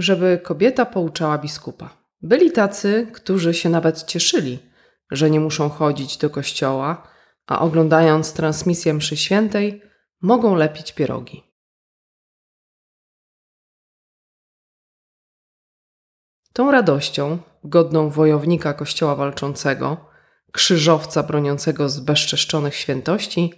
żeby kobieta pouczała biskupa. Byli tacy, którzy się nawet cieszyli, że nie muszą chodzić do kościoła, a oglądając transmisję mszy świętej, mogą lepić pierogi. Tą radością, godną wojownika kościoła walczącego, krzyżowca broniącego zbezczeszczonych świętości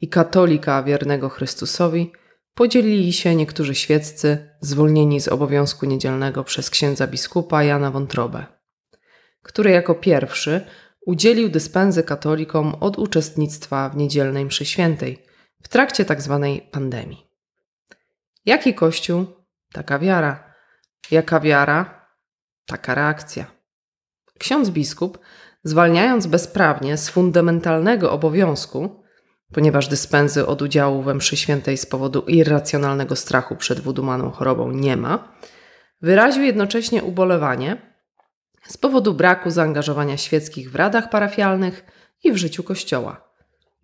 i katolika wiernego Chrystusowi, podzielili się niektórzy świeccy, zwolnieni z obowiązku niedzielnego przez księdza biskupa Jana Wątrobę, który jako pierwszy udzielił dyspensy katolikom od uczestnictwa w niedzielnej mszy świętej w trakcie tzw. Tak pandemii. Jaki kościół, taka wiara. Jaka wiara, taka reakcja. Ksiądz biskup, zwalniając bezprawnie z fundamentalnego obowiązku, ponieważ dyspensy od udziału we mszy świętej z powodu irracjonalnego strachu przed wudumaną chorobą nie ma, wyraził jednocześnie ubolewanie z powodu braku zaangażowania świeckich w radach parafialnych i w życiu Kościoła.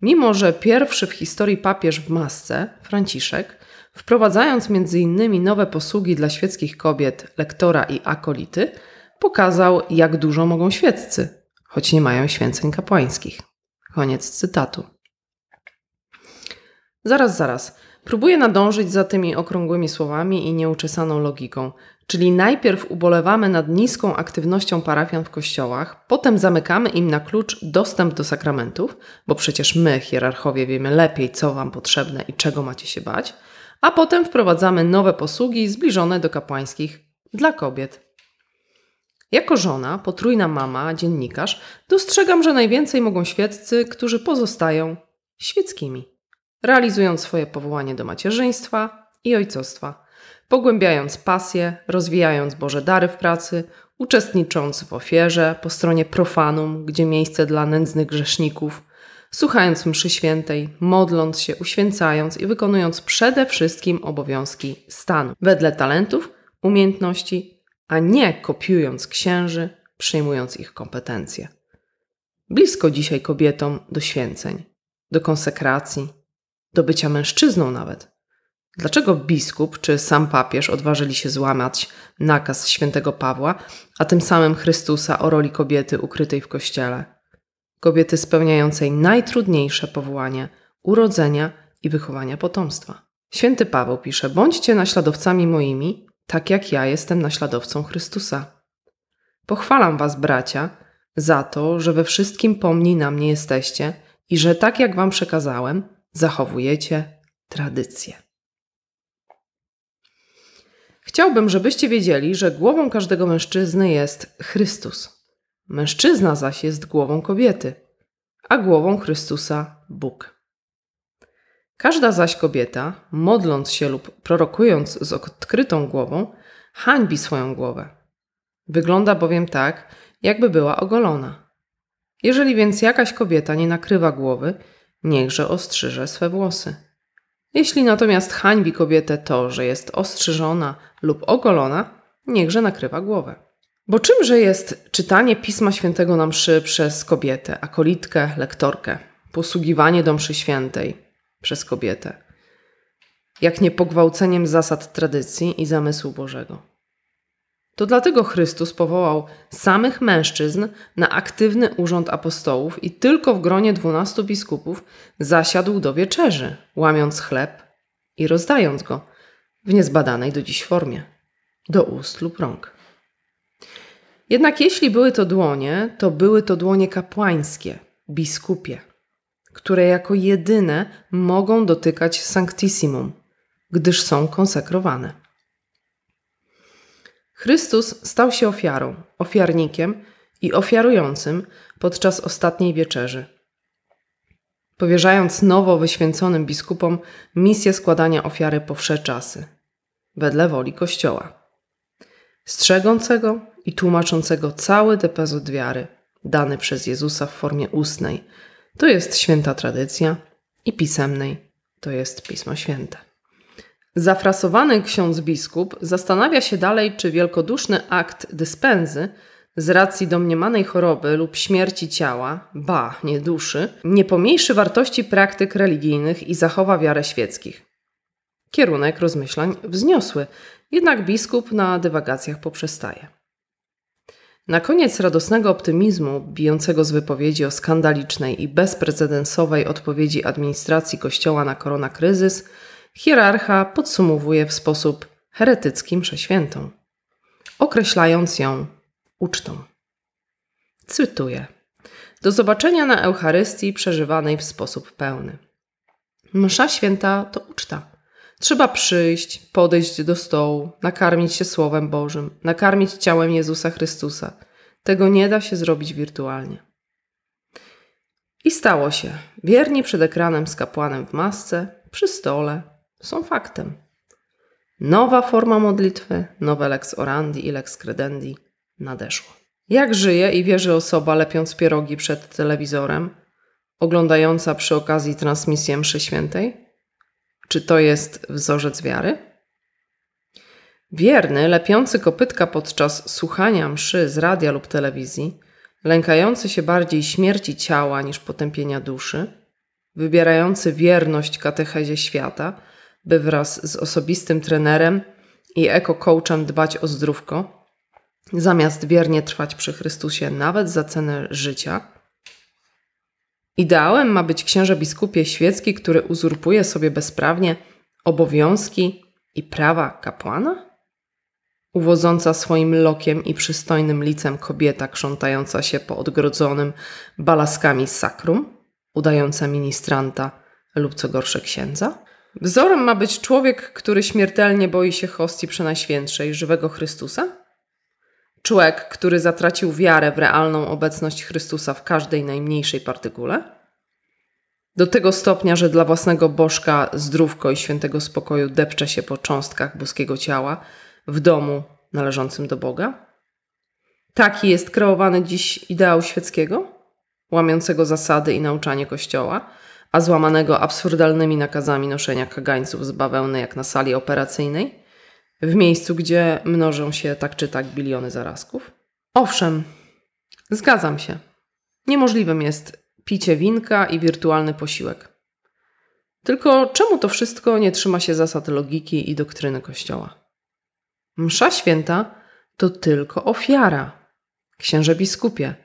Mimo, że pierwszy w historii papież w masce, Franciszek, wprowadzając m.in. nowe posługi dla świeckich kobiet, lektora i akolity, pokazał, jak dużo mogą świeccy, choć nie mają święceń kapłańskich. Koniec cytatu. Zaraz, zaraz. Próbuję nadążyć za tymi okrągłymi słowami i nieuczesaną logiką. Czyli najpierw ubolewamy nad niską aktywnością parafian w kościołach, potem zamykamy im na klucz dostęp do sakramentów, bo przecież my, hierarchowie, wiemy lepiej, co wam potrzebne i czego macie się bać, a potem wprowadzamy nowe posługi zbliżone do kapłańskich dla kobiet. Jako żona, potrójna mama, dziennikarz, dostrzegam, że najwięcej mogą świeccy, którzy pozostają świeckimi realizując swoje powołanie do macierzyństwa i ojcostwa, pogłębiając pasję, rozwijając Boże dary w pracy, uczestnicząc w ofierze po stronie profanum, gdzie miejsce dla nędznych grzeszników, słuchając mszy świętej, modląc się, uświęcając i wykonując przede wszystkim obowiązki stanu, wedle talentów, umiejętności, a nie kopiując księży, przyjmując ich kompetencje. Blisko dzisiaj kobietom do święceń, do konsekracji, do bycia mężczyzną nawet. Dlaczego biskup czy sam papież odważyli się złamać nakaz świętego Pawła, a tym samym Chrystusa o roli kobiety ukrytej w kościele? Kobiety spełniającej najtrudniejsze powołanie urodzenia i wychowania potomstwa. Święty Paweł pisze: Bądźcie naśladowcami moimi, tak jak ja jestem naśladowcą Chrystusa. Pochwalam Was, bracia, za to, że we wszystkim pomni na mnie jesteście i że tak jak Wam przekazałem, zachowujecie tradycję. Chciałbym, żebyście wiedzieli, że głową każdego mężczyzny jest Chrystus. Mężczyzna zaś jest głową kobiety, a głową Chrystusa Bóg. Każda zaś kobieta, modląc się lub prorokując z odkrytą głową, hańbi swoją głowę. Wygląda bowiem tak, jakby była ogolona. Jeżeli więc jakaś kobieta nie nakrywa głowy, niechże ostrzyże swe włosy. Jeśli natomiast hańbi kobietę to, że jest ostrzyżona lub ogolona, niechże nakrywa głowę. Bo czymże jest czytanie Pisma Świętego na mszy przez kobietę, akolitkę, lektorkę, posługiwanie do mszy świętej przez kobietę, jak nie pogwałceniem zasad tradycji i zamysłu Bożego? To dlatego Chrystus powołał samych mężczyzn na aktywny urząd apostołów i tylko w gronie dwunastu biskupów zasiadł do wieczerzy, łamiąc chleb i rozdając go w niezbadanej do dziś formie do ust lub rąk. Jednak jeśli były to dłonie, to były to dłonie kapłańskie, biskupie, które jako jedyne mogą dotykać sanctissimum, gdyż są konsekrowane. Chrystus stał się ofiarą, ofiarnikiem i ofiarującym podczas ostatniej wieczerzy. Powierzając nowo wyświęconym biskupom misję składania ofiary po wsze czasy, wedle woli Kościoła. Strzegącego i tłumaczącego cały depezot wiary, dany przez Jezusa w formie ustnej, to jest święta tradycja, i pisemnej, to jest Pismo Święte. Zafrasowany ksiądz biskup zastanawia się dalej, czy wielkoduszny akt dyspensy z racji domniemanej choroby lub śmierci ciała, ba, nie duszy, nie pomniejszy wartości praktyk religijnych i zachowa wiarę świeckich. Kierunek rozmyślań wzniosły, jednak biskup na dywagacjach poprzestaje. Na koniec radosnego optymizmu, bijącego z wypowiedzi o skandalicznej i bezprecedensowej odpowiedzi administracji Kościoła na koronakryzys, hierarcha podsumowuje w sposób heretycki mszę świętą, określając ją ucztą. Cytuję. Do zobaczenia na Eucharystii przeżywanej w sposób pełny. Msza święta to uczta. Trzeba przyjść, podejść do stołu, nakarmić się Słowem Bożym, nakarmić ciałem Jezusa Chrystusa. Tego nie da się zrobić wirtualnie. I stało się. Wierni przed ekranem z kapłanem w masce, przy stole, są faktem. Nowa forma modlitwy, nowe lex orandi i lex credendi nadeszło. Jak żyje i wierzy osoba lepiąc pierogi przed telewizorem, oglądająca przy okazji transmisję mszy świętej? Czy to jest wzorzec wiary? Wierny, lepiący kopytka podczas słuchania mszy z radia lub telewizji, lękający się bardziej śmierci ciała niż potępienia duszy, wybierający wierność katechezie świata, by wraz z osobistym trenerem i eko-coachem dbać o zdrówko, zamiast wiernie trwać przy Chrystusie nawet za cenę życia – Ideałem ma być księże biskupie świecki, który uzurpuje sobie bezprawnie obowiązki i prawa kapłana? Uwodząca swoim lokiem i przystojnym licem kobieta krzątająca się po odgrodzonym balaskami sakrum, udająca ministranta lub co gorsze księdza? Wzorem ma być człowiek, który śmiertelnie boi się hostii przenajświętszej, żywego Chrystusa? Człowiek, który zatracił wiarę w realną obecność Chrystusa w każdej najmniejszej partykule? Do tego stopnia, że dla własnego bożka zdrówko i świętego spokoju depcze się po cząstkach boskiego ciała w domu należącym do Boga? Taki jest kreowany dziś ideał świeckiego, łamiącego zasady i nauczanie Kościoła, a złamanego absurdalnymi nakazami noszenia kagańców z bawełny jak na sali operacyjnej – w miejscu, gdzie mnożą się tak czy tak biliony zarazków? Owszem, zgadzam się. Niemożliwym jest picie winka i wirtualny posiłek. Tylko czemu to wszystko nie trzyma się zasad logiki i doktryny Kościoła? Msza święta to tylko ofiara. Księże biskupie,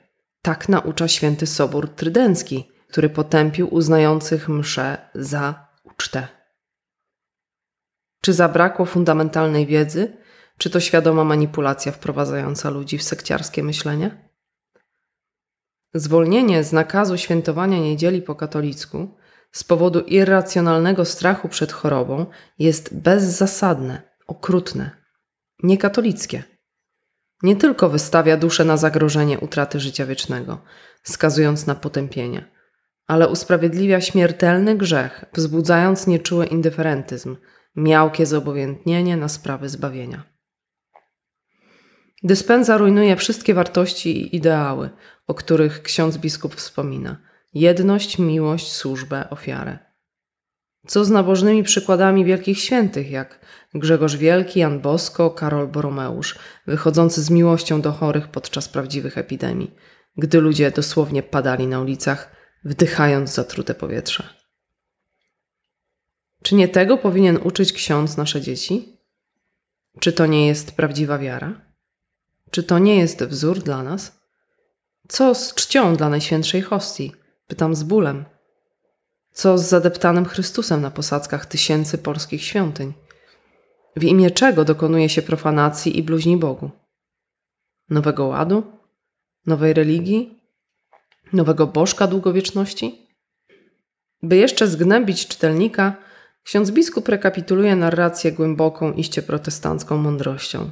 tak naucza święty Sobór Trydencki, który potępił uznających mszę za ucztę. Czy zabrakło fundamentalnej wiedzy, czy to świadoma manipulacja wprowadzająca ludzi w sekciarskie myślenie? Zwolnienie z nakazu świętowania niedzieli po katolicku z powodu irracjonalnego strachu przed chorobą jest bezzasadne, okrutne, niekatolickie. Nie tylko wystawia duszę na zagrożenie utraty życia wiecznego, skazując na potępienie, ale usprawiedliwia śmiertelny grzech, wzbudzając nieczuły indyferentyzm, miałkie zobojętnienie na sprawy zbawienia. Dyspensa rujnuje wszystkie wartości i ideały, o których ksiądz biskup wspomina: jedność, miłość, służbę, ofiarę. Co z nabożnymi przykładami wielkich świętych, jak Grzegorz Wielki, Jan Bosko, Karol Boromeusz, wychodzący z miłością do chorych podczas prawdziwych epidemii, gdy ludzie dosłownie padali na ulicach, wdychając zatrute powietrze. Czy nie tego powinien uczyć ksiądz nasze dzieci? Czy to nie jest prawdziwa wiara? Czy to nie jest wzór dla nas? Co z czcią dla Najświętszej Hostii? Pytam z bólem. Co z zadeptanym Chrystusem na posadzkach tysięcy polskich świątyń? W imię czego dokonuje się profanacji i bluźni Bogu? Nowego ładu? Nowej religii? Nowego bożka długowieczności? By jeszcze zgnębić czytelnika, Ksiądz biskup rekapituluje narrację głęboką, iście protestancką mądrością.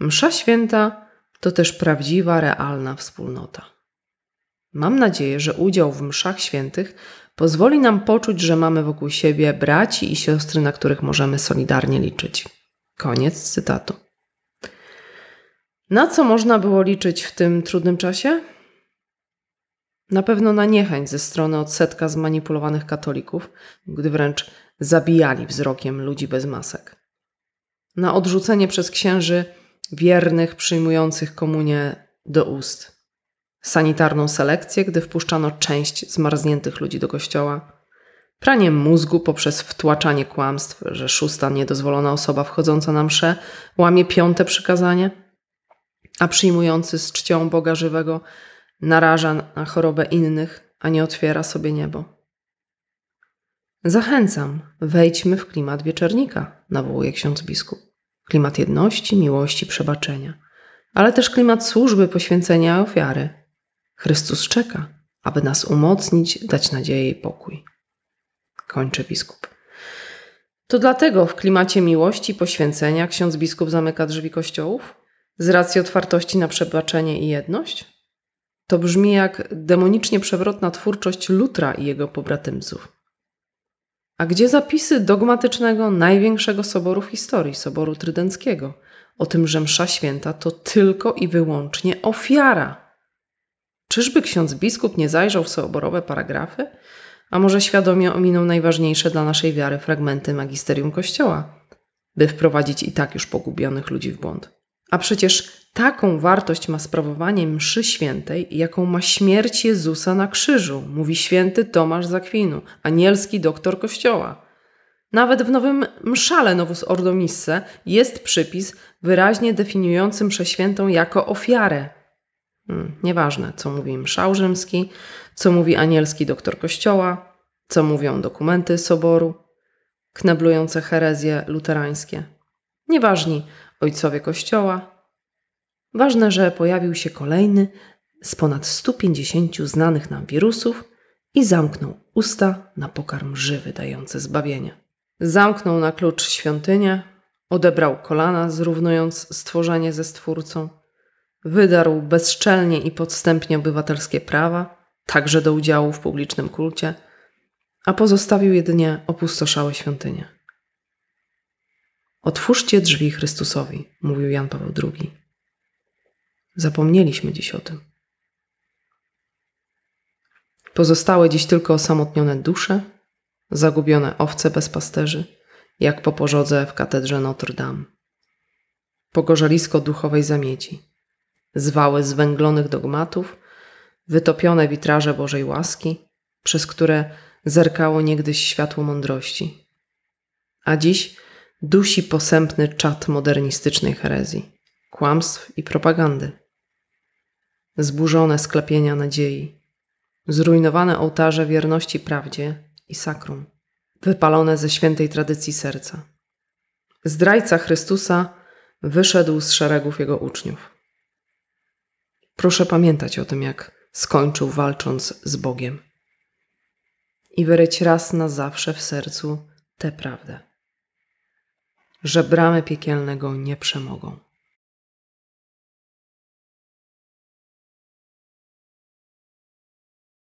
Msza święta to też prawdziwa, realna wspólnota. Mam nadzieję, że udział w mszach świętych pozwoli nam poczuć, że mamy wokół siebie braci i siostry, na których możemy solidarnie liczyć. Koniec cytatu. Na co można było liczyć w tym trudnym czasie? Na pewno na niechęć ze strony odsetka zmanipulowanych katolików, gdy wręcz zabijali wzrokiem ludzi bez masek. Na odrzucenie przez księży wiernych przyjmujących komunię do ust. Sanitarną selekcję, gdy wpuszczano część zmarzniętych ludzi do kościoła. Praniem mózgu poprzez wtłaczanie kłamstw, że szósta niedozwolona osoba wchodząca na mszę łamie piąte przykazanie, a przyjmujący z czcią Boga żywego naraża na chorobę innych, a nie otwiera sobie niebo. Zachęcam, wejdźmy w klimat wieczernika, nawołuje ksiądz biskup. Klimat jedności, miłości, przebaczenia, ale też klimat służby, poświęcenia i ofiary. Chrystus czeka, aby nas umocnić, dać nadzieję i pokój. Kończy biskup. To dlatego w klimacie miłości, poświęcenia ksiądz biskup zamyka drzwi kościołów? Z racji otwartości na przebaczenie i jedność? To brzmi jak demonicznie przewrotna twórczość Lutra i jego pobratymców. A gdzie zapisy dogmatycznego największego soboru w historii, Soboru Trydenckiego, o tym, że msza święta to tylko i wyłącznie ofiara? Czyżby ksiądz biskup nie zajrzał w soborowe paragrafy? A może świadomie ominął najważniejsze dla naszej wiary fragmenty magisterium Kościoła, by wprowadzić i tak już pogubionych ludzi w błąd? A przecież taką wartość ma sprawowanie mszy świętej, jaką ma śmierć Jezusa na krzyżu, mówi święty Tomasz Zakwinu, anielski doktor Kościoła. Nawet w nowym mszale Novus Ordo Misse jest przypis wyraźnie definiujący mszę świętą jako ofiarę. Hmm, nieważne, co mówi mszał rzymski, co mówi anielski doktor Kościoła, co mówią dokumenty soboru, kneblujące herezje luterańskie. Nieważni ojcowie Kościoła. Ważne, że pojawił się kolejny z ponad 150 znanych nam wirusów i zamknął usta na pokarm żywy dający zbawienie. Zamknął na klucz świątynię, odebrał kolana, zrównując stworzenie ze Stwórcą, wydarł bezczelnie i podstępnie obywatelskie prawa, także do udziału w publicznym kulcie, a pozostawił jedynie opustoszałe świątynie. Otwórzcie drzwi Chrystusowi, mówił Jan Paweł II. Zapomnieliśmy dziś o tym. Pozostałe dziś tylko osamotnione dusze, zagubione owce bez pasterzy, jak po pożodze w katedrze Notre Dame. Pogorzelisko duchowej zamieci, zwały zwęglonych dogmatów, wytopione witraże Bożej łaski, przez które zerkało niegdyś światło mądrości. A dziś dusi posępny czat modernistycznej herezji, kłamstw i propagandy. Zburzone sklepienia nadziei, zrujnowane ołtarze wierności prawdzie i sakrum, wypalone ze świętej tradycji serca. Zdrajca Chrystusa wyszedł z szeregów jego uczniów. Proszę pamiętać o tym, jak skończył walcząc z Bogiem i wyryć raz na zawsze w sercu tę prawdę że bramy piekielnego nie przemogą.